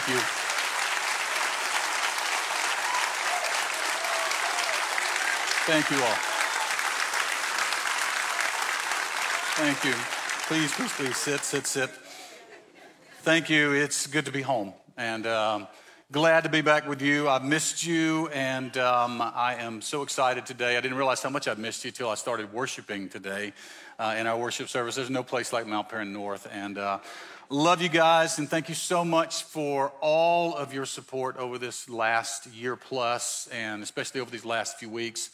Thank you. Thank you all. Thank you. Please, please, please sit, sit, sit. Thank you. It's good to be home. And um, glad to be back with you. I've missed you, and um, I am so excited today. I didn't realize how much I've missed you till I started worshiping today uh, in our worship service. There's no place like Mount Paran North, and uh, love you guys, and thank you so much for all of your support over this last year plus, and especially over these last few weeks.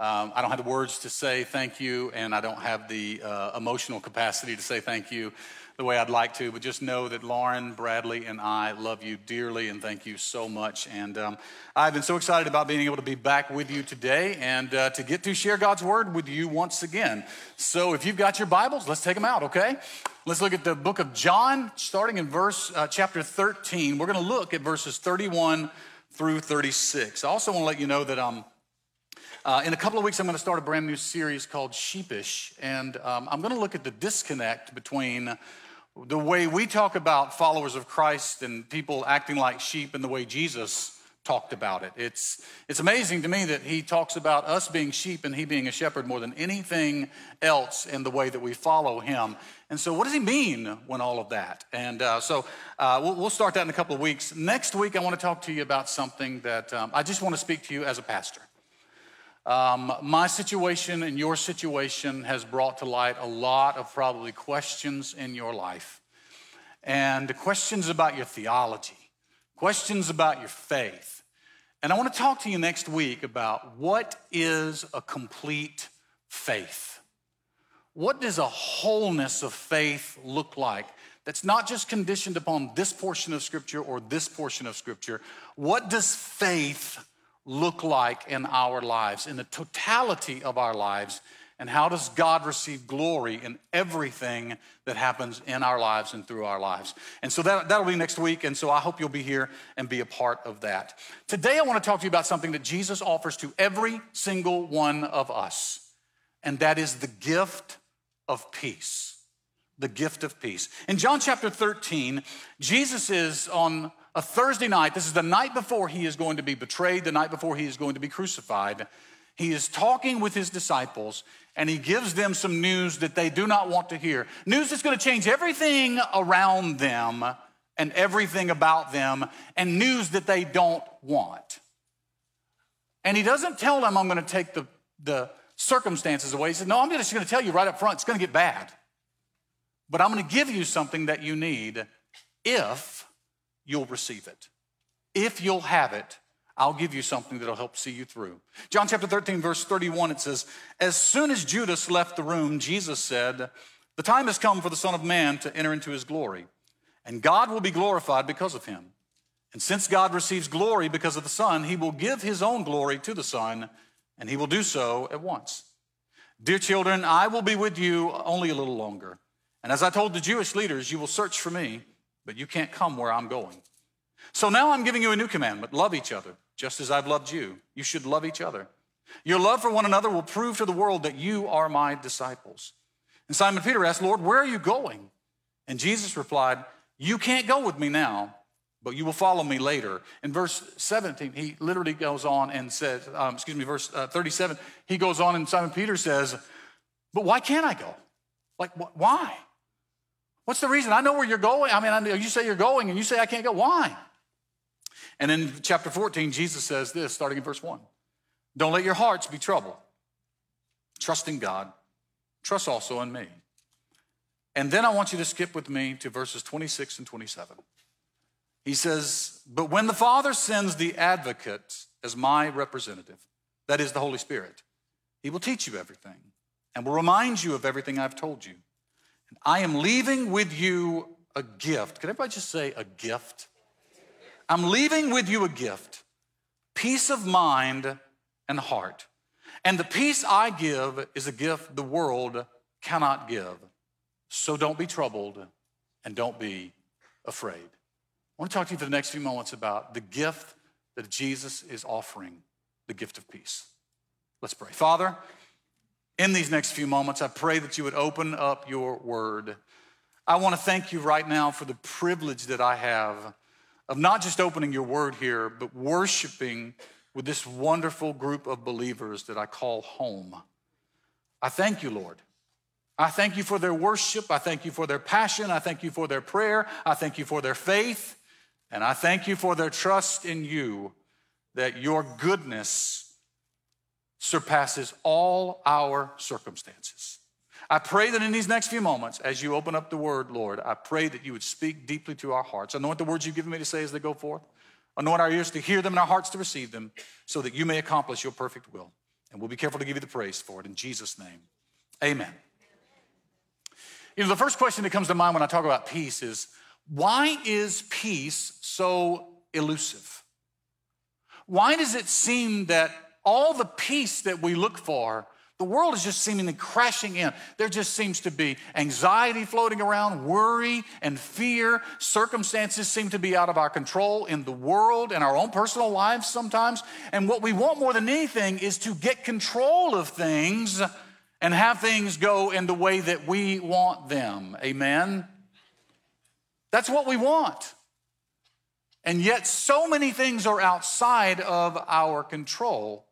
Um, I don't have the words to say thank you, and I don't have the uh, emotional capacity to say thank you the way I'd like to, but just know that Lauren, Bradley, and I love you dearly and thank you so much. And um, I've been so excited about being able to be back with you today and uh, to get to share God's word with you once again. So if you've got your Bibles, let's take them out, okay? Let's look at the book of John, starting in verse uh, chapter 13. We're going to look at verses 31 through 36. I also want to let you know that um, uh, in a couple of weeks, I'm going to start a brand new series called Sheepish, and um, I'm going to look at the disconnect between the way we talk about followers of Christ and people acting like sheep and the way Jesus talked about it. It's, it's amazing to me that he talks about us being sheep and he being a shepherd more than anything else in the way that we follow him. And so, what does he mean when all of that? And uh, so, uh, we'll, we'll, start that in a couple of weeks. Next week, I want to talk to you about something that um, I just want to speak to you as a pastor. Um, my situation and your situation has brought to light a lot of probably questions in your life, and questions about your theology, questions about your faith. And I want to talk to you next week about what is a complete faith? What does a wholeness of faith look like? That's not just conditioned upon this portion of Scripture or this portion of Scripture. What does faith look like in our lives, in the totality of our lives, and how does God receive glory in everything that happens in our lives and through our lives? And so that, that'll be next week, and so I hope you'll be here and be a part of that. Today, I want to talk to you about something that Jesus offers to every single one of us, and that is the gift of peace. The gift of peace. In John chapter 13, Jesus is on a Thursday night. This is the night before he is going to be betrayed, the night before he is going to be crucified. He is talking with his disciples and he gives them some news that they do not want to hear. News that's going to change everything around them and everything about them, and news that they don't want. And he doesn't tell them, I'm going to take the, the circumstances away. He says, No, I'm just going to tell you right up front, it's going to get bad. But I'm going to give you something that you need if you'll receive it. If you'll have it, I'll give you something that'll help see you through. John chapter 13, verse 31, it says, As soon as Judas left the room, Jesus said, The time has come for the Son of Man to enter into his glory, and God will be glorified because of him. And since God receives glory because of the Son, he will give his own glory to the Son, and he will do so at once. Dear children, I will be with you only a little longer. And as I told the Jewish leaders, you will search for me but you can't come where I'm going. So now I'm giving you a new commandment love each other, just as I've loved you. You should love each other. Your love for one another will prove to the world that you are my disciples. And Simon Peter asked, Lord, where are you going? And Jesus replied, You can't go with me now, but you will follow me later. In verse 17, he literally goes on and says, um, excuse me, verse uh, 37, he goes on and Simon Peter says, But why can't I go? Like, wh- why? What's the reason? I know where you're going. I mean, I know you say you're going and you say I can't go. Why? And in chapter 14, Jesus says this, starting in verse 1 Don't let your hearts be troubled. Trust in God, trust also in me. And then I want you to skip with me to verses 26 and 27. He says, But when the Father sends the advocate as my representative, that is the Holy Spirit, he will teach you everything and will remind you of everything I've told you. I am leaving with you a gift. Can everybody just say a gift? I'm leaving with you a gift peace of mind and heart. And the peace I give is a gift the world cannot give. So don't be troubled and don't be afraid. I want to talk to you for the next few moments about the gift that Jesus is offering the gift of peace. Let's pray. Father, in these next few moments, I pray that you would open up your word. I want to thank you right now for the privilege that I have of not just opening your word here, but worshiping with this wonderful group of believers that I call home. I thank you, Lord. I thank you for their worship. I thank you for their passion. I thank you for their prayer. I thank you for their faith. And I thank you for their trust in you that your goodness surpasses all our circumstances. I pray that in these next few moments, as you open up the word, Lord, I pray that you would speak deeply to our hearts. Anoint the words you've given me to say as they go forth. Anoint our ears to hear them and our hearts to receive them so that you may accomplish your perfect will. And we'll be careful to give you the praise for it. In Jesus' name, amen. You know, the first question that comes to mind when I talk about peace is why is peace so elusive? Why does it seem that all the peace that we look for the world is just seemingly crashing in. There just seems to be anxiety floating around, worry and fear. Circumstances seem to be out of our control in the world and our own personal lives sometimes. And what we want more than anything is to get control of things and have things go in the way that we want them. Amen? That's what we want. And yet, so many things are outside of our control.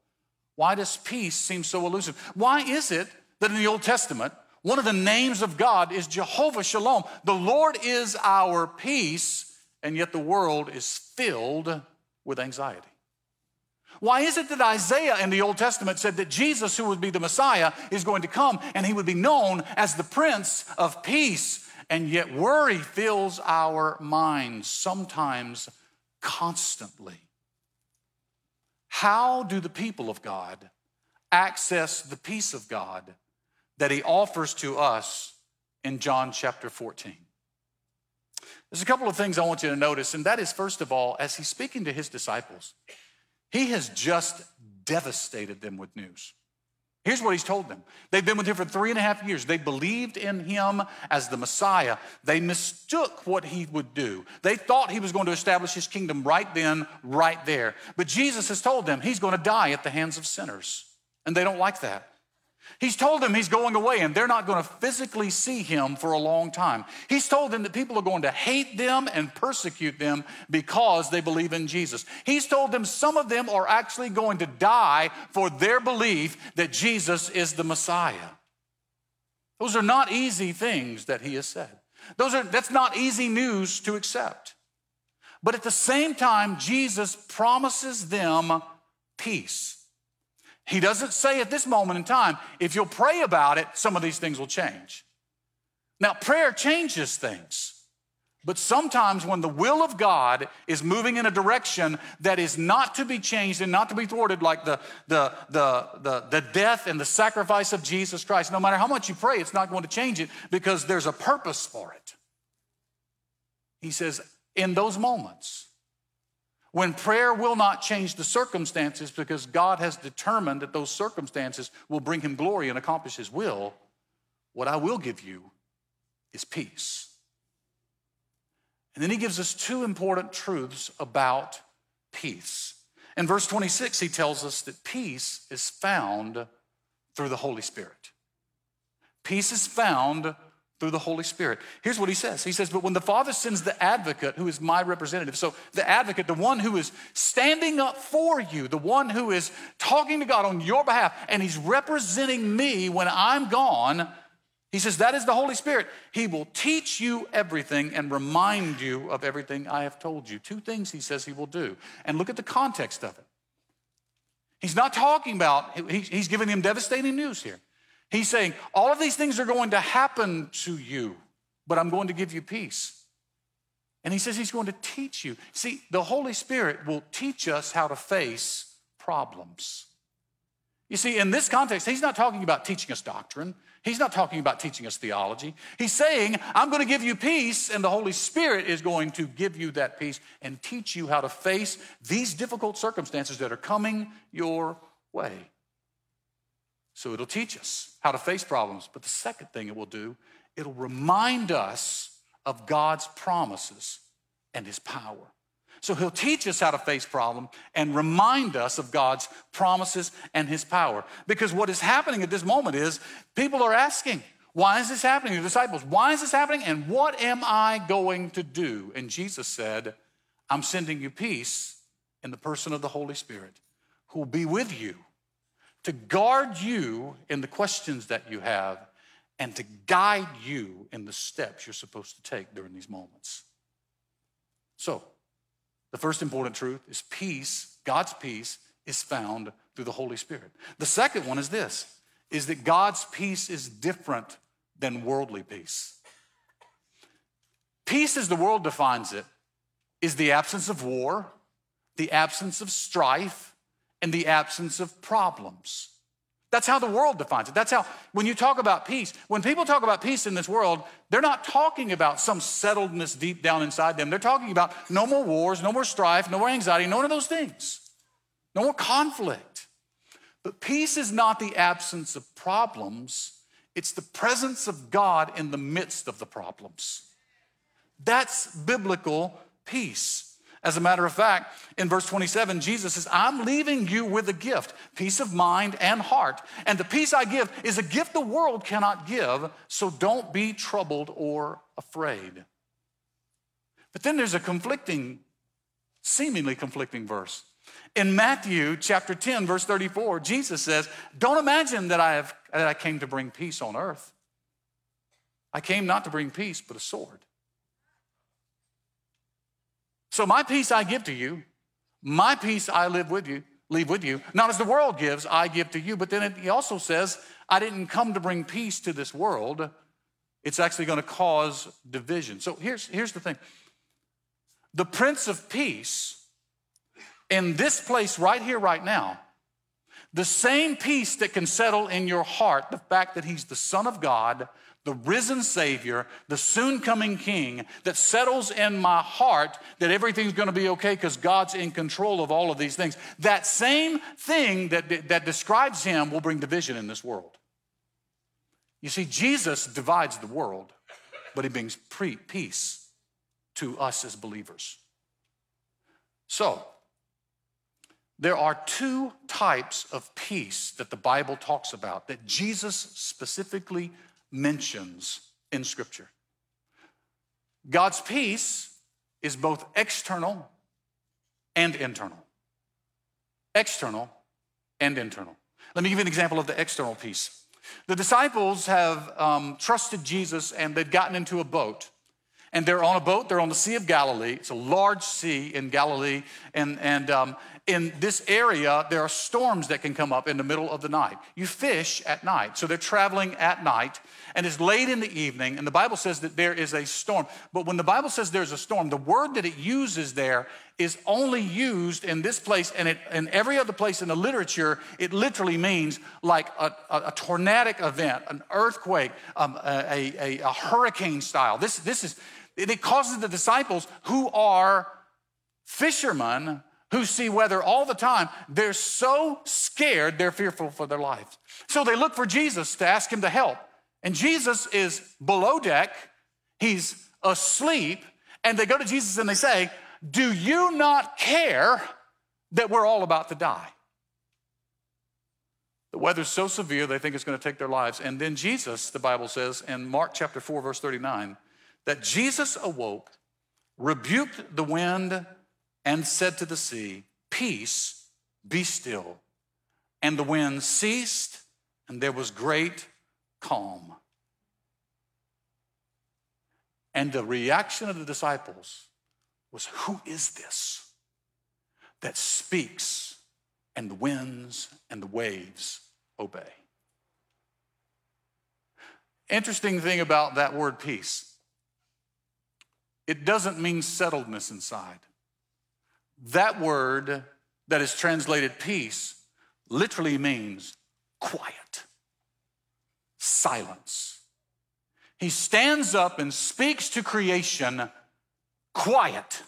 Why does peace seem so elusive? Why is it that in the Old Testament, one of the names of God is Jehovah Shalom? The Lord is our peace, and yet the world is filled with anxiety. Why is it that Isaiah in the Old Testament said that Jesus, who would be the Messiah, is going to come and he would be known as the Prince of Peace? And yet worry fills our minds sometimes constantly. How do the people of God access the peace of God that He offers to us in John chapter 14? There's a couple of things I want you to notice, and that is, first of all, as He's speaking to His disciples, He has just devastated them with news. Here's what he's told them. They've been with him for three and a half years. They believed in him as the Messiah. They mistook what he would do. They thought he was going to establish his kingdom right then, right there. But Jesus has told them he's going to die at the hands of sinners. And they don't like that. He's told them he's going away and they're not going to physically see him for a long time. He's told them that people are going to hate them and persecute them because they believe in Jesus. He's told them some of them are actually going to die for their belief that Jesus is the Messiah. Those are not easy things that he has said. Those are, that's not easy news to accept. But at the same time, Jesus promises them peace. He doesn't say at this moment in time, if you'll pray about it, some of these things will change. Now, prayer changes things. But sometimes when the will of God is moving in a direction that is not to be changed and not to be thwarted, like the, the, the, the, the, death and the sacrifice of Jesus Christ, no matter how much you pray, it's not going to change it because there's a purpose for it. He says, in those moments, when prayer will not change the circumstances because God has determined that those circumstances will bring him glory and accomplish his will, what I will give you is peace. And then he gives us two important truths about peace. In verse 26, he tells us that peace is found through the Holy Spirit. Peace is found through the Holy Spirit. Here's what he says He says, But when the Father sends the advocate, who is my representative, so the advocate, the one who is standing up for you, the one who is talking to God on your behalf, and he's representing me when I'm gone, he says, That is the Holy Spirit. He will teach you everything and remind you of everything I have told you. Two things he says he will do. And look at the context of it. He's not talking about, he's giving them devastating news here. He's saying, All of these things are going to happen to you, but I'm going to give you peace. And he says he's going to teach you. See, the Holy Spirit will teach us how to face problems. You see, in this context, he's not talking about teaching us doctrine. He's not talking about teaching us theology. He's saying, I'm going to give you peace, and the Holy Spirit is going to give you that peace and teach you how to face these difficult circumstances that are coming your way. So it'll teach us how to face problems. But the second thing it will do, it'll remind us of God's promises and his power. So he'll teach us how to face problem and remind us of God's promises and his power. Because what is happening at this moment is people are asking, why is this happening? The disciples, why is this happening? And what am I going to do? And Jesus said, I'm sending you peace in the person of the Holy Spirit who will be with you to guard you in the questions that you have and to guide you in the steps you're supposed to take during these moments. So, the first important truth is peace, God's peace, is found through the Holy Spirit. The second one is this is that God's peace is different than worldly peace. Peace, as the world defines it, is the absence of war, the absence of strife, and the absence of problems. That's how the world defines it. That's how, when you talk about peace, when people talk about peace in this world, they're not talking about some settledness deep down inside them. They're talking about no more wars, no more strife, no more anxiety, none of those things, no more conflict. But peace is not the absence of problems, it's the presence of God in the midst of the problems. That's biblical peace. As a matter of fact, in verse 27, Jesus says, I'm leaving you with a gift, peace of mind and heart. And the peace I give is a gift the world cannot give, so don't be troubled or afraid. But then there's a conflicting, seemingly conflicting verse. In Matthew chapter 10, verse 34, Jesus says, Don't imagine that I, have, that I came to bring peace on earth. I came not to bring peace, but a sword. So my peace I give to you, my peace I live with you, leave with you. Not as the world gives, I give to you. But then it, he also says, I didn't come to bring peace to this world. It's actually going to cause division. So here's, here's the thing. The Prince of Peace in this place right here, right now, the same peace that can settle in your heart, the fact that he's the Son of God, the risen Savior, the soon coming King that settles in my heart that everything's going to be okay because God's in control of all of these things. That same thing that, that describes Him will bring division in this world. You see, Jesus divides the world, but He brings pre- peace to us as believers. So, there are two types of peace that the Bible talks about that Jesus specifically mentions in Scripture. God's peace is both external and internal. External and internal. Let me give you an example of the external peace. The disciples have um, trusted Jesus and they've gotten into a boat. And they're on a boat, they're on the Sea of Galilee. It's a large sea in Galilee. And, and, um, in this area, there are storms that can come up in the middle of the night. You fish at night. So they're traveling at night, and it's late in the evening, and the Bible says that there is a storm. But when the Bible says there's a storm, the word that it uses there is only used in this place, and it, in every other place in the literature, it literally means like a, a, a tornadic event, an earthquake, um, a, a, a hurricane style. This, this is, it causes the disciples who are fishermen who see weather all the time, they're so scared, they're fearful for their lives. So they look for Jesus to ask him to help. And Jesus is below deck, he's asleep, and they go to Jesus and they say, Do you not care that we're all about to die? The weather's so severe, they think it's going to take their lives. And then Jesus, the Bible says in Mark chapter 4, verse 39, that Jesus awoke, rebuked the wind and said to the sea, Peace, be still. And the wind ceased, and there was great calm. And the reaction of the disciples was, Who is this that speaks, and the winds and the waves obey? Interesting thing about that word peace, it doesn't mean settledness inside. That word that is translated peace literally means quiet, silence. He stands up and speaks to creation quiet,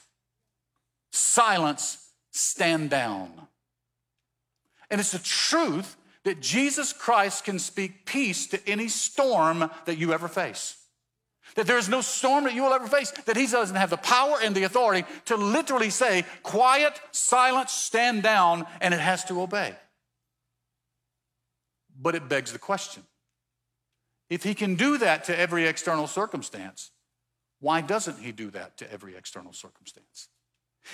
silence, stand down. And it's the truth that Jesus Christ can speak peace to any storm that you ever face. That there is no storm that you will ever face, that he doesn't have the power and the authority to literally say, quiet, silence, stand down, and it has to obey. But it begs the question if he can do that to every external circumstance, why doesn't he do that to every external circumstance?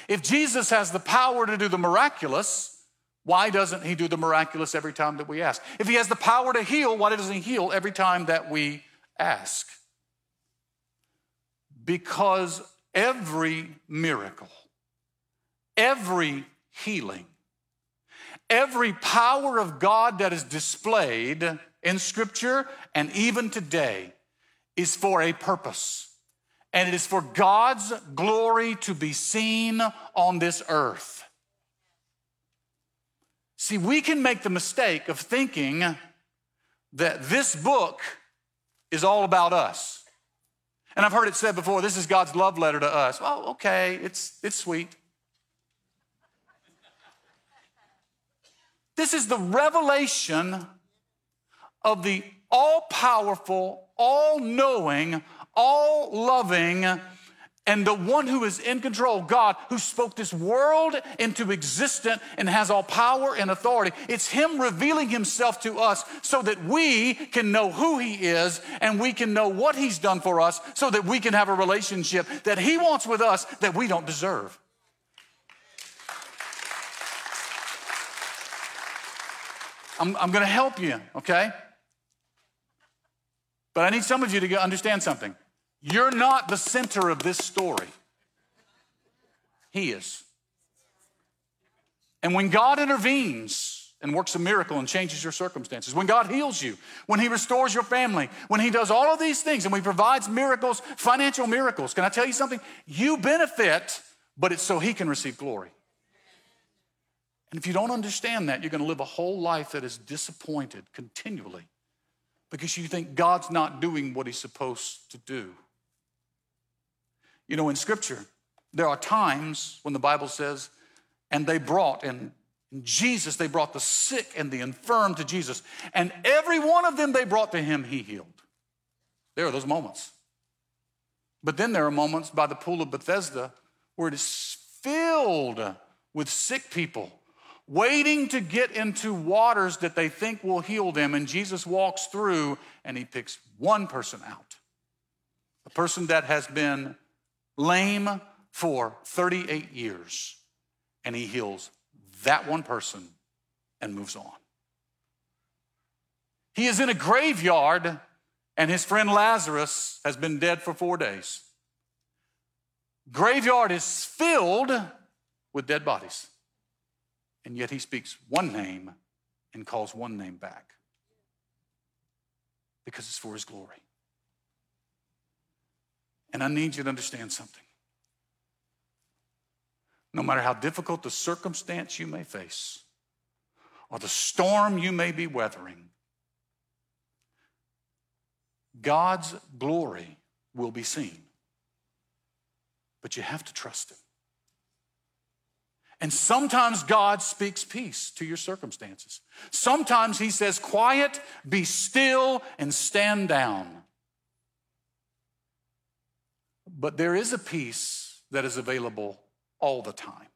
If Jesus has the power to do the miraculous, why doesn't he do the miraculous every time that we ask? If he has the power to heal, why doesn't he heal every time that we ask? Because every miracle, every healing, every power of God that is displayed in Scripture and even today is for a purpose. And it is for God's glory to be seen on this earth. See, we can make the mistake of thinking that this book is all about us. And I've heard it said before this is God's love letter to us. Well, okay, it's, it's sweet. This is the revelation of the all powerful, all knowing, all loving, and the one who is in control, God, who spoke this world into existence and has all power and authority. It's Him revealing Himself to us so that we can know who He is and we can know what He's done for us so that we can have a relationship that He wants with us that we don't deserve. I'm, I'm going to help you, okay? But I need some of you to understand something. You're not the center of this story, He is. And when God intervenes and works a miracle and changes your circumstances, when God heals you, when He restores your family, when He does all of these things and He provides miracles, financial miracles, can I tell you something? You benefit, but it's so He can receive glory. And if you don't understand that, you're going to live a whole life that is disappointed continually because you think God's not doing what he's supposed to do. You know, in scripture, there are times when the Bible says, and they brought, and Jesus, they brought the sick and the infirm to Jesus. And every one of them they brought to him, he healed. There are those moments. But then there are moments by the pool of Bethesda where it is filled with sick people waiting to get into waters that they think will heal them. And Jesus walks through and he picks one person out a person that has been lame for 38 years. And he heals that one person and moves on. He is in a graveyard, and his friend Lazarus has been dead for four days. Graveyard is filled with dead bodies. And yet he speaks one name and calls one name back because it's for his glory. And I need you to understand something. No matter how difficult the circumstance you may face or the storm you may be weathering, God's glory will be seen. But you have to trust Him. And sometimes God speaks peace to your circumstances. Sometimes He says, Quiet, be still, and stand down. But there is a peace that is available all the time.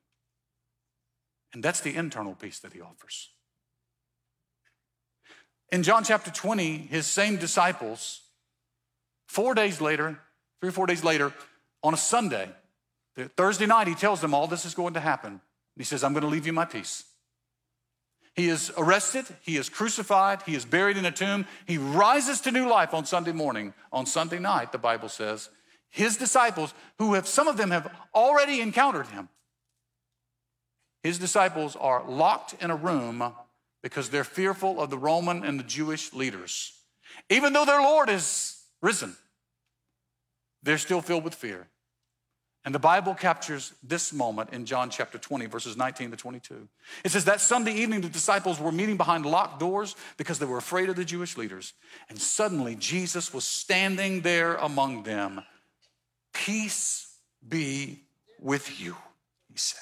And that's the internal peace that He offers. In John chapter 20, His same disciples, four days later, three or four days later, on a Sunday, Thursday night, He tells them all this is going to happen. He says, I'm going to leave you my peace. He is arrested, he is crucified, he is buried in a tomb. He rises to new life on Sunday morning. On Sunday night, the Bible says, his disciples, who have some of them have already encountered him, his disciples are locked in a room because they're fearful of the Roman and the Jewish leaders. Even though their Lord is risen, they're still filled with fear. And the Bible captures this moment in John chapter 20, verses 19 to 22. It says that Sunday evening, the disciples were meeting behind locked doors because they were afraid of the Jewish leaders. And suddenly, Jesus was standing there among them. Peace be with you, he said.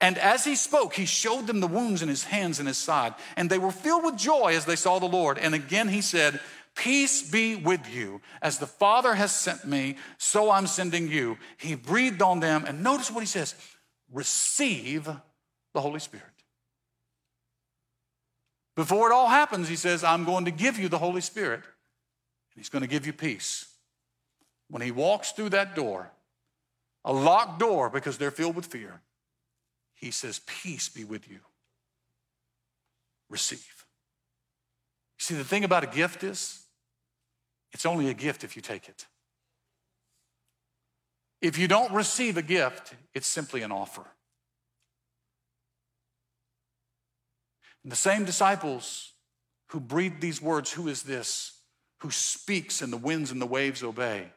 And as he spoke, he showed them the wounds in his hands and his side. And they were filled with joy as they saw the Lord. And again, he said, Peace be with you. As the Father has sent me, so I'm sending you. He breathed on them, and notice what he says receive the Holy Spirit. Before it all happens, he says, I'm going to give you the Holy Spirit, and he's going to give you peace. When he walks through that door, a locked door because they're filled with fear, he says, Peace be with you. Receive. See, the thing about a gift is, it's only a gift if you take it. If you don't receive a gift, it's simply an offer. And the same disciples who breathed these words, Who is this? Who speaks and the winds and the waves obey,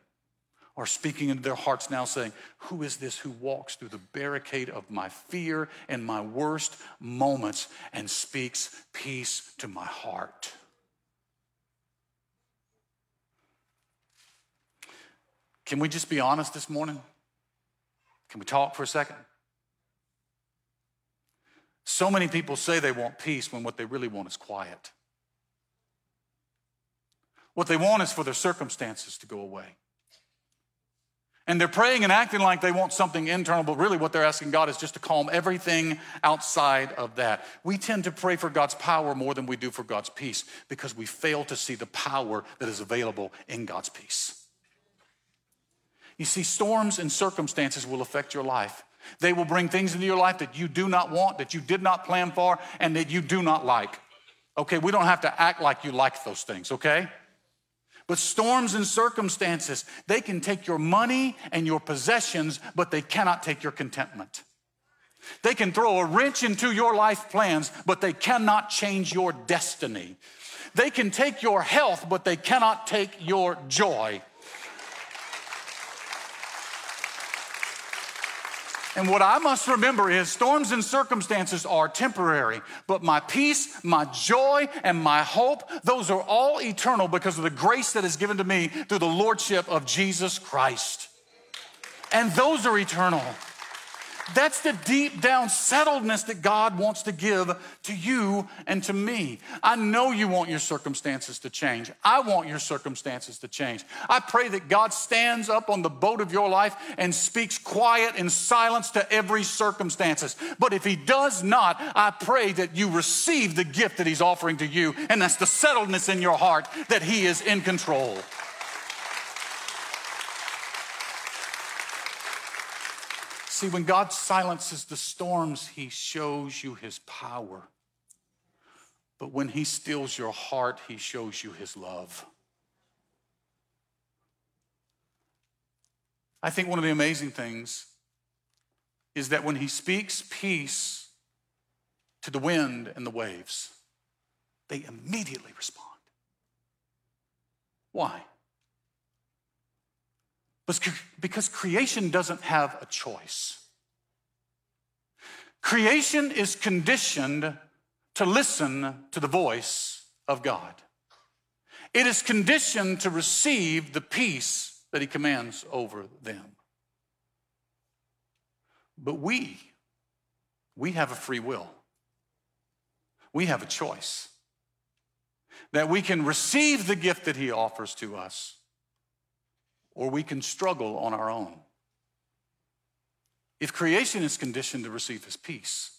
are speaking into their hearts now, saying, Who is this who walks through the barricade of my fear and my worst moments and speaks peace to my heart? Can we just be honest this morning? Can we talk for a second? So many people say they want peace when what they really want is quiet. What they want is for their circumstances to go away. And they're praying and acting like they want something internal, but really what they're asking God is just to calm everything outside of that. We tend to pray for God's power more than we do for God's peace because we fail to see the power that is available in God's peace. You see, storms and circumstances will affect your life. They will bring things into your life that you do not want, that you did not plan for, and that you do not like. Okay, we don't have to act like you like those things, okay? But storms and circumstances, they can take your money and your possessions, but they cannot take your contentment. They can throw a wrench into your life plans, but they cannot change your destiny. They can take your health, but they cannot take your joy. And what I must remember is storms and circumstances are temporary, but my peace, my joy, and my hope, those are all eternal because of the grace that is given to me through the Lordship of Jesus Christ. And those are eternal. That's the deep down settledness that God wants to give to you and to me. I know you want your circumstances to change. I want your circumstances to change. I pray that God stands up on the boat of your life and speaks quiet and silence to every circumstances. But if he does not, I pray that you receive the gift that he's offering to you, and that's the settledness in your heart that he is in control. See, when God silences the storms, he shows you his power. But when he stills your heart, he shows you his love. I think one of the amazing things is that when he speaks peace to the wind and the waves, they immediately respond. Why? Because creation doesn't have a choice. Creation is conditioned to listen to the voice of God. It is conditioned to receive the peace that He commands over them. But we, we have a free will. We have a choice that we can receive the gift that He offers to us or we can struggle on our own. If creation is conditioned to receive his peace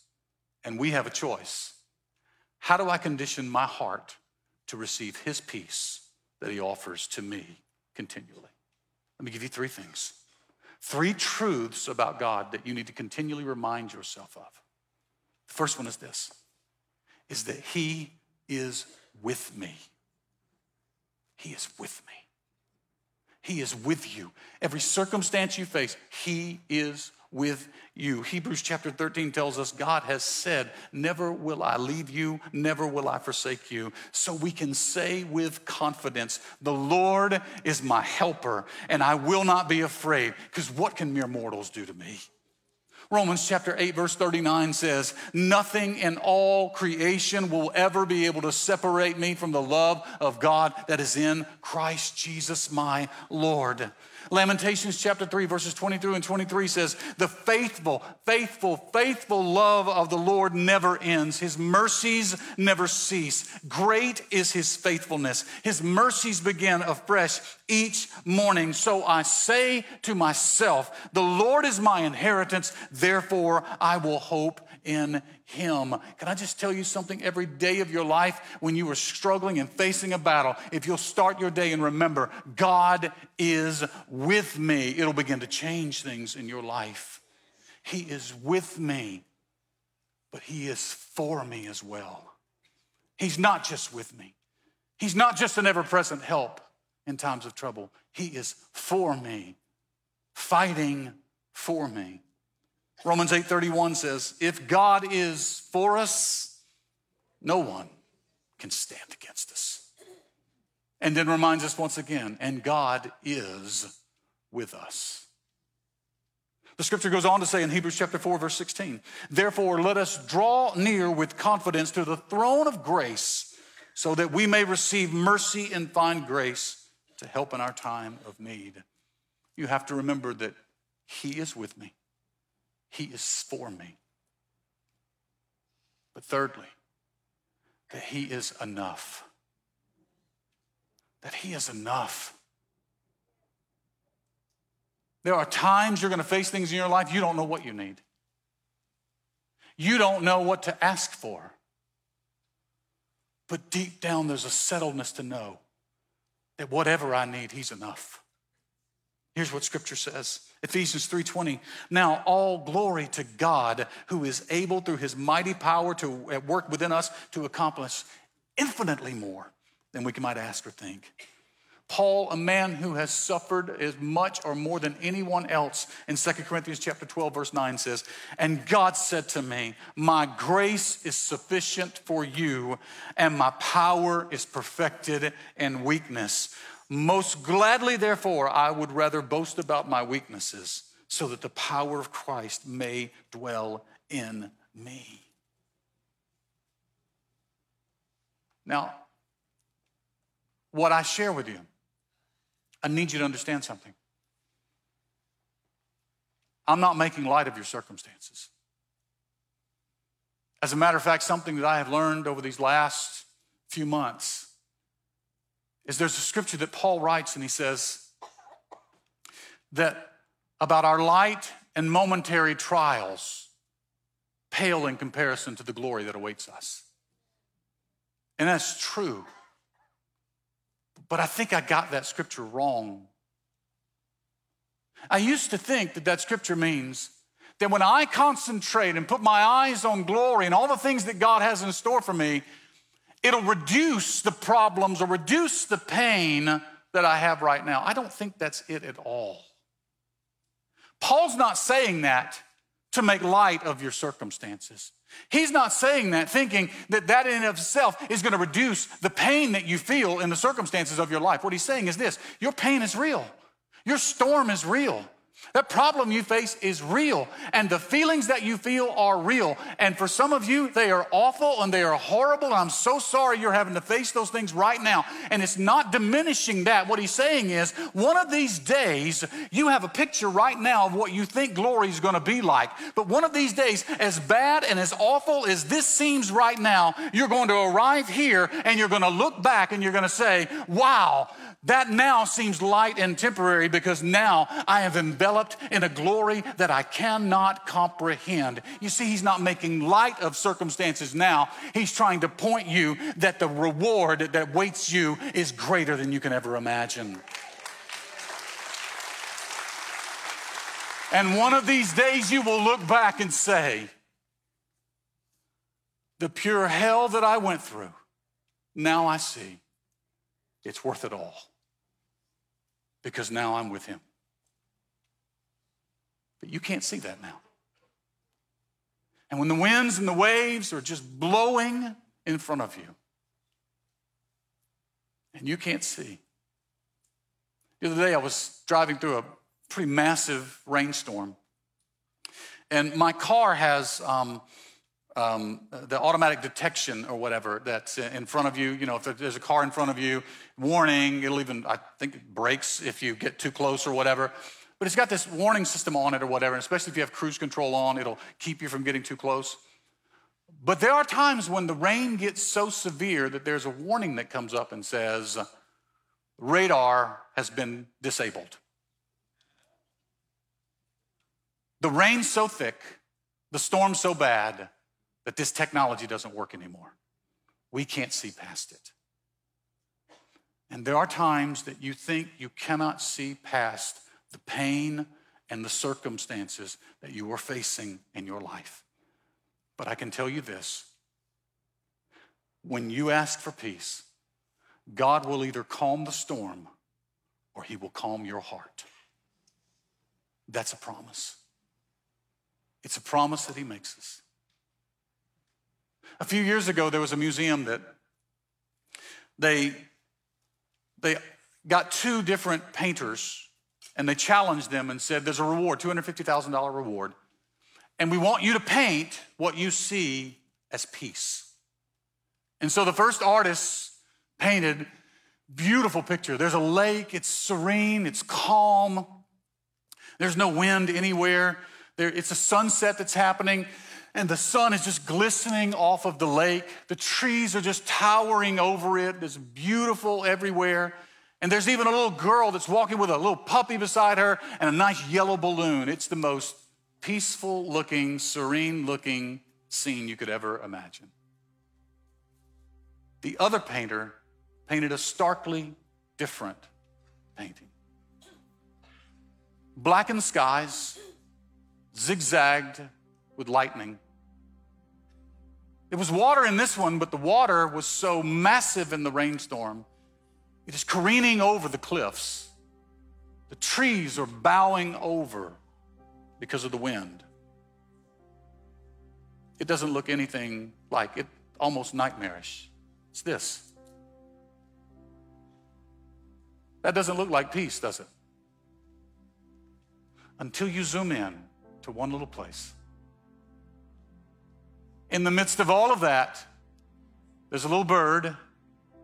and we have a choice, how do I condition my heart to receive his peace that he offers to me continually? Let me give you three things. Three truths about God that you need to continually remind yourself of. The first one is this is that he is with me. He is with me. He is with you. Every circumstance you face, He is with you. Hebrews chapter 13 tells us God has said, Never will I leave you, never will I forsake you. So we can say with confidence, The Lord is my helper, and I will not be afraid, because what can mere mortals do to me? Romans chapter 8, verse 39 says, Nothing in all creation will ever be able to separate me from the love of God that is in Christ Jesus my Lord. Lamentations chapter 3, verses 22 and 23 says, The faithful, faithful, faithful love of the Lord never ends. His mercies never cease. Great is his faithfulness. His mercies begin afresh each morning. So I say to myself, The Lord is my inheritance, therefore I will hope in him. Can I just tell you something? Every day of your life, when you are struggling and facing a battle, if you'll start your day and remember, God is with me, it'll begin to change things in your life. He is with me, but He is for me as well. He's not just with me, He's not just an ever present help in times of trouble. He is for me, fighting for me. Romans 8:31 says, "If God is for us, no one can stand against us." And then reminds us once again, and God is with us. The scripture goes on to say in Hebrews chapter 4 verse 16, "Therefore let us draw near with confidence to the throne of grace, so that we may receive mercy and find grace to help in our time of need." You have to remember that he is with me. He is for me. But thirdly, that He is enough. That He is enough. There are times you're going to face things in your life you don't know what you need. You don't know what to ask for. But deep down, there's a settledness to know that whatever I need, He's enough. Here's what scripture says. Ephesians 3:20. Now all glory to God who is able through his mighty power to work within us to accomplish infinitely more than we might ask or think. Paul, a man who has suffered as much or more than anyone else in 2 Corinthians chapter 12 verse 9 says, "And God said to me, my grace is sufficient for you, and my power is perfected in weakness." Most gladly, therefore, I would rather boast about my weaknesses so that the power of Christ may dwell in me. Now, what I share with you, I need you to understand something. I'm not making light of your circumstances. As a matter of fact, something that I have learned over these last few months is there's a scripture that Paul writes and he says that about our light and momentary trials pale in comparison to the glory that awaits us. And that's true. But I think I got that scripture wrong. I used to think that that scripture means that when I concentrate and put my eyes on glory and all the things that God has in store for me, It'll reduce the problems or reduce the pain that I have right now. I don't think that's it at all. Paul's not saying that to make light of your circumstances. He's not saying that thinking that that in itself is going to reduce the pain that you feel in the circumstances of your life. What he's saying is this your pain is real, your storm is real. That problem you face is real, and the feelings that you feel are real. And for some of you, they are awful and they are horrible. And I'm so sorry you're having to face those things right now. And it's not diminishing that. What he's saying is, one of these days, you have a picture right now of what you think glory is going to be like. But one of these days, as bad and as awful as this seems right now, you're going to arrive here and you're going to look back and you're going to say, wow, that now seems light and temporary because now I have enveloped in a glory that I cannot comprehend. You see, he's not making light of circumstances now. He's trying to point you that the reward that waits you is greater than you can ever imagine. And one of these days you will look back and say, The pure hell that I went through, now I see it's worth it all because now I'm with him. But you can't see that now. And when the winds and the waves are just blowing in front of you, and you can't see. The other day I was driving through a pretty massive rainstorm, and my car has um, um, the automatic detection or whatever that's in front of you. You know, if there's a car in front of you, warning, it'll even, I think it brakes if you get too close or whatever. But it's got this warning system on it or whatever, and especially if you have cruise control on, it'll keep you from getting too close. But there are times when the rain gets so severe that there's a warning that comes up and says, radar has been disabled. The rain's so thick, the storm's so bad that this technology doesn't work anymore. We can't see past it. And there are times that you think you cannot see past the pain and the circumstances that you are facing in your life. But I can tell you this when you ask for peace, God will either calm the storm or he will calm your heart. That's a promise. It's a promise that he makes us. A few years ago, there was a museum that they, they got two different painters and they challenged them and said, There's a reward, $250,000 reward. And we want you to paint what you see as peace. And so the first artists painted beautiful picture. There's a lake, it's serene, it's calm. There's no wind anywhere. There, it's a sunset that's happening, and the sun is just glistening off of the lake. The trees are just towering over it. It's beautiful everywhere. And there's even a little girl that's walking with a little puppy beside her and a nice yellow balloon. It's the most peaceful looking, serene looking scene you could ever imagine. The other painter painted a starkly different painting. Blackened skies, zigzagged with lightning. There was water in this one, but the water was so massive in the rainstorm it is careening over the cliffs. The trees are bowing over because of the wind. It doesn't look anything like it, almost nightmarish. It's this. That doesn't look like peace, does it? Until you zoom in to one little place. In the midst of all of that, there's a little bird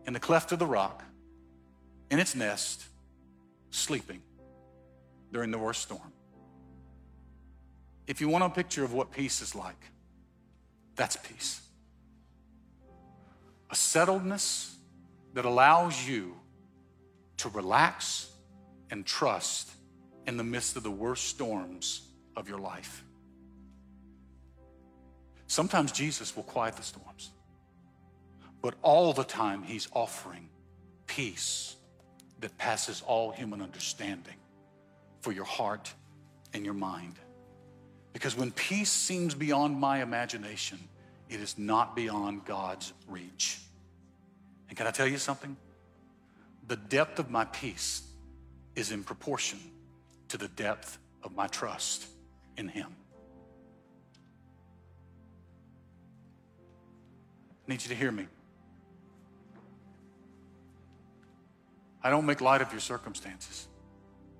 in the cleft of the rock in its nest, sleeping during the worst storm. If you want a picture of what peace is like, that's peace. A settledness that allows you to relax and trust in the midst of the worst storms of your life. Sometimes Jesus will quiet the storms, but all the time he's offering peace that passes all human understanding for your heart and your mind. Because when peace seems beyond my imagination, it is not beyond God's reach. And can I tell you something? The depth of my peace is in proportion to the depth of my trust in Him. I need you to hear me. I don't make light of your circumstances,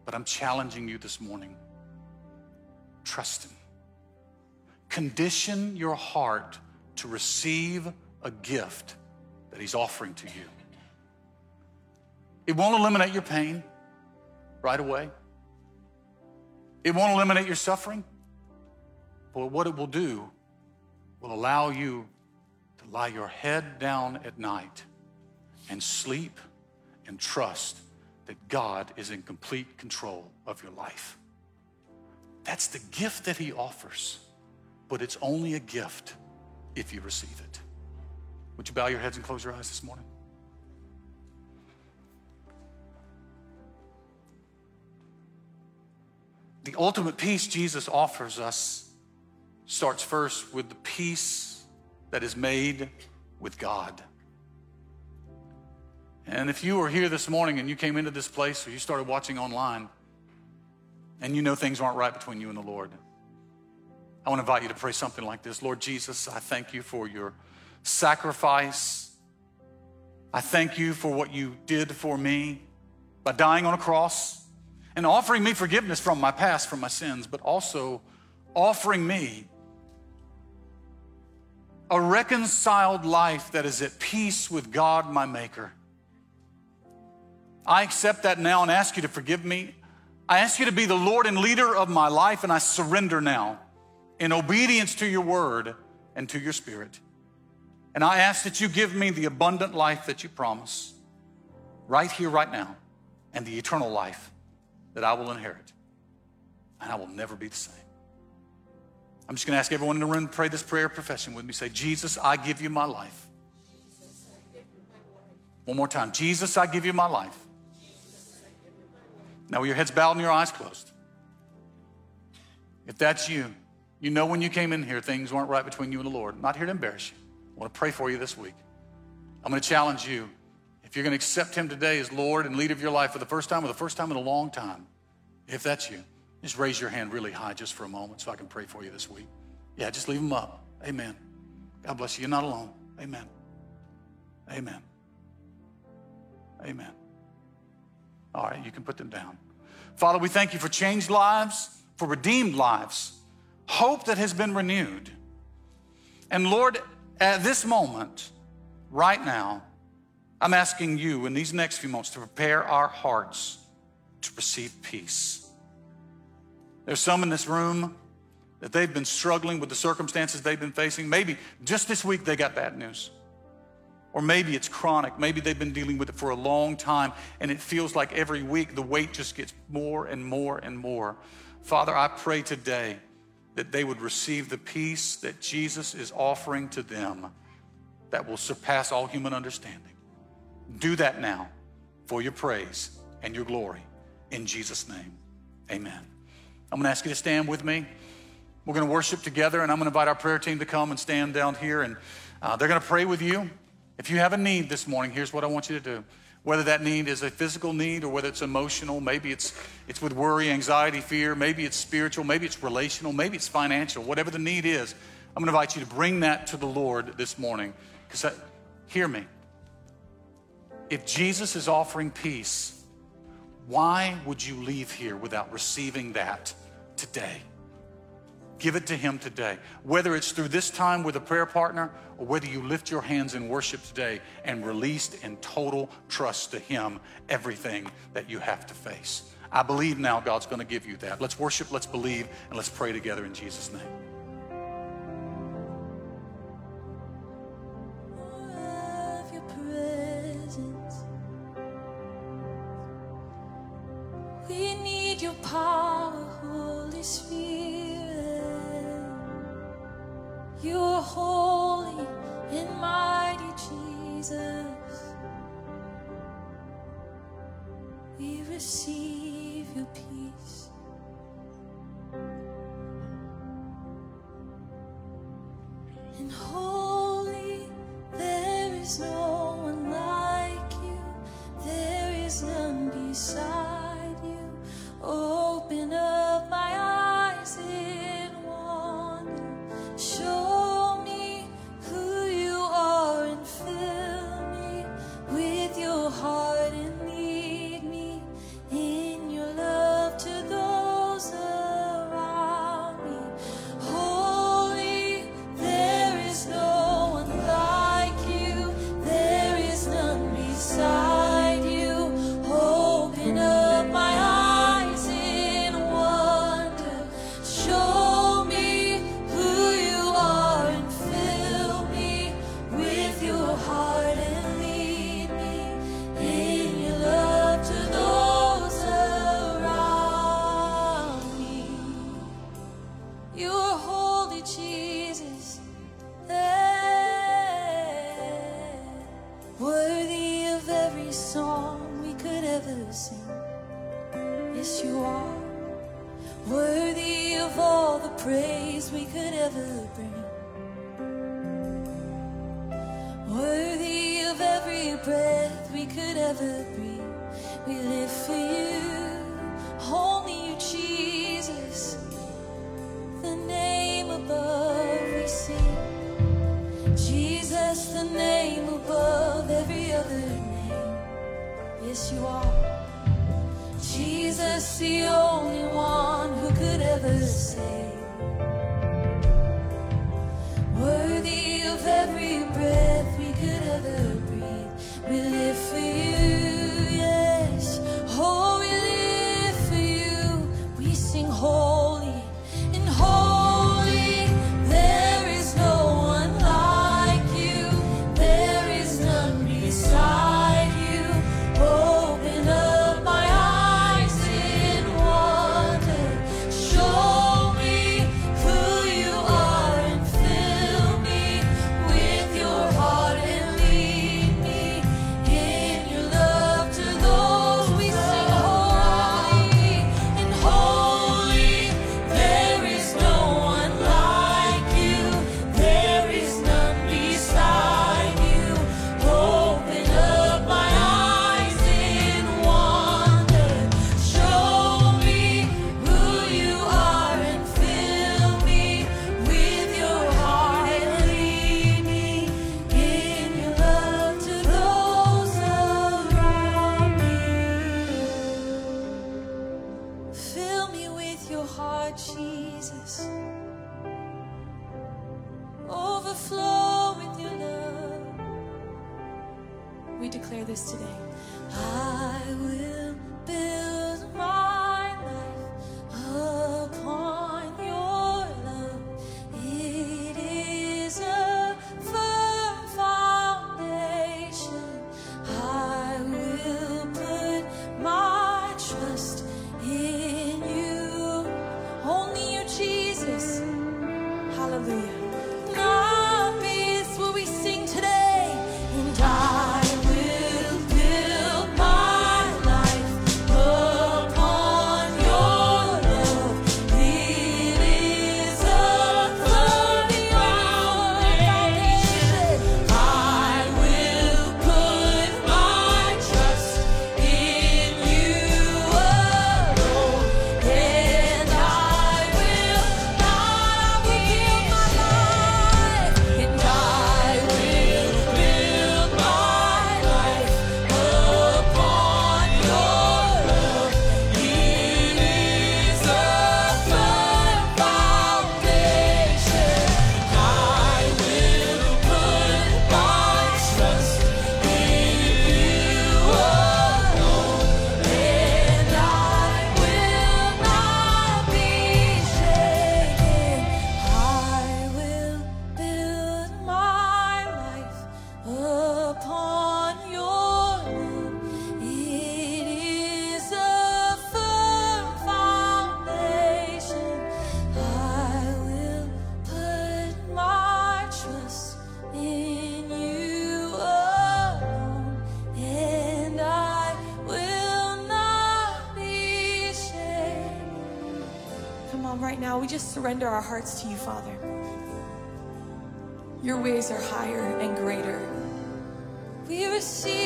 but I'm challenging you this morning. Trust Him. Condition your heart to receive a gift that He's offering to you. It won't eliminate your pain right away, it won't eliminate your suffering, but what it will do will allow you to lie your head down at night and sleep and trust that God is in complete control of your life. That's the gift that He offers, but it's only a gift if you receive it. Would you bow your heads and close your eyes this morning? The ultimate peace Jesus offers us starts first with the peace that is made with God. And if you were here this morning and you came into this place or you started watching online and you know things aren't right between you and the Lord, I want to invite you to pray something like this Lord Jesus, I thank you for your sacrifice. I thank you for what you did for me by dying on a cross and offering me forgiveness from my past, from my sins, but also offering me a reconciled life that is at peace with God, my Maker. I accept that now and ask you to forgive me. I ask you to be the Lord and leader of my life, and I surrender now in obedience to your word and to your spirit. And I ask that you give me the abundant life that you promise right here, right now, and the eternal life that I will inherit. And I will never be the same. I'm just going to ask everyone in the room to pray this prayer profession with me. Say, Jesus, I give you my life. One more time. Jesus, I give you my life. Now, with your heads bowed and your eyes closed. If that's you, you know when you came in here, things weren't right between you and the Lord. I'm not here to embarrass you. I want to pray for you this week. I'm going to challenge you. If you're going to accept Him today as Lord and leader of your life for the first time or the first time in a long time, if that's you, just raise your hand really high just for a moment so I can pray for you this week. Yeah, just leave them up. Amen. God bless you. You're not alone. Amen. Amen. Amen. All right, you can put them down. Father, we thank you for changed lives, for redeemed lives, hope that has been renewed. And Lord, at this moment, right now, I'm asking you in these next few moments to prepare our hearts to receive peace. There's some in this room that they've been struggling with the circumstances they've been facing. Maybe just this week they got bad news. Or maybe it's chronic. Maybe they've been dealing with it for a long time and it feels like every week the weight just gets more and more and more. Father, I pray today that they would receive the peace that Jesus is offering to them that will surpass all human understanding. Do that now for your praise and your glory. In Jesus' name, amen. I'm going to ask you to stand with me. We're going to worship together, and I'm going to invite our prayer team to come and stand down here, and uh, they're going to pray with you. If you have a need this morning, here's what I want you to do. Whether that need is a physical need or whether it's emotional, maybe it's, it's with worry, anxiety, fear, maybe it's spiritual, maybe it's relational, maybe it's financial, whatever the need is, I'm going to invite you to bring that to the Lord this morning. Because hear me. If Jesus is offering peace, why would you leave here without receiving that today? Give it to Him today. Whether it's through this time with a prayer partner or whether you lift your hands in worship today and released in total trust to Him everything that you have to face. I believe now God's going to give you that. Let's worship, let's believe, and let's pray together in Jesus' name. surrender our hearts to you, Father. Your ways are higher and greater. We receive.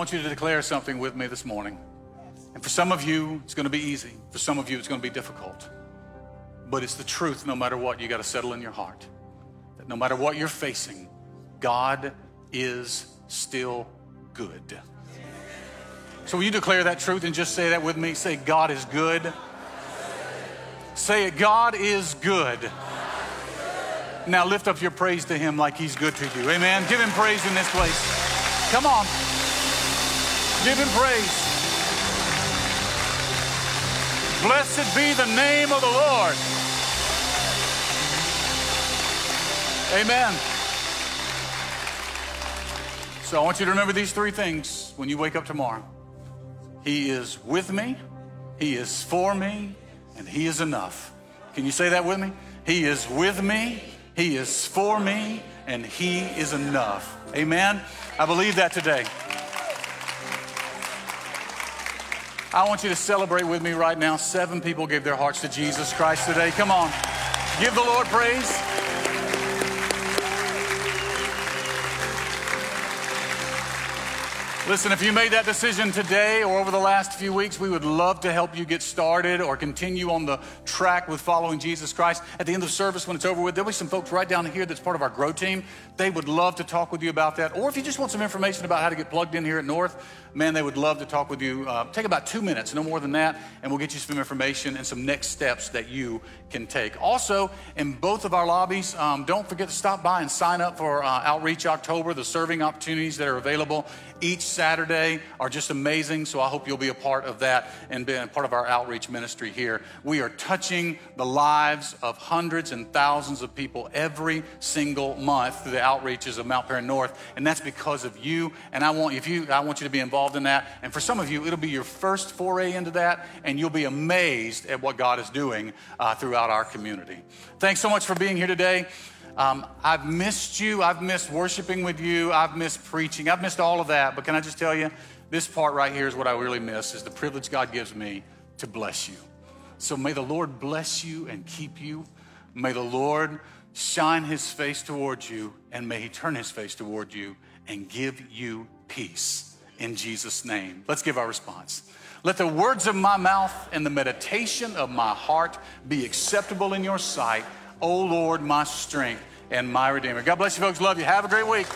Want you to declare something with me this morning. And for some of you, it's going to be easy. For some of you, it's going to be difficult. But it's the truth no matter what. You got to settle in your heart that no matter what you're facing, God is still good. So, will you declare that truth and just say that with me? Say, God is good. Say it, God is good. Now lift up your praise to Him like He's good to you. Amen. Give Him praise in this place. Come on. Give Him praise. Blessed be the name of the Lord. Amen. So I want you to remember these three things when you wake up tomorrow. He is with me, He is for me, and He is enough. Can you say that with me? He is with me, He is for me, and He is enough. Amen. I believe that today. I want you to celebrate with me right now. Seven people gave their hearts to Jesus Christ today. Come on. Give the Lord praise. Listen, if you made that decision today or over the last few weeks, we would love to help you get started or continue on the track with following Jesus Christ. At the end of the service, when it's over with, there'll be some folks right down here that's part of our grow team. They would love to talk with you about that. Or if you just want some information about how to get plugged in here at North, man, they would love to talk with you. Uh, take about two minutes, no more than that, and we'll get you some information and some next steps that you can take. Also, in both of our lobbies, um, don't forget to stop by and sign up for uh, Outreach October. The serving opportunities that are available each Saturday are just amazing. So I hope you'll be a part of that and be a part of our outreach ministry here. We are touching the lives of hundreds and thousands of people every single month through the outreaches of Mount Paran North, and that's because of you. And I want if you, I want you to be involved in that. And for some of you, it'll be your first foray into that, and you'll be amazed at what God is doing uh, throughout our community. Thanks so much for being here today. Um, I've missed you. I've missed worshiping with you. I've missed preaching. I've missed all of that. But can I just tell you, this part right here is what I really miss is the privilege God gives me to bless you. So may the Lord bless you and keep you. May the Lord shine his face towards you and may he turn his face toward you and give you peace in Jesus' name. Let's give our response. Let the words of my mouth and the meditation of my heart be acceptable in your sight, O Lord, my strength and my Redeemer. God bless you, folks. Love you. Have a great week.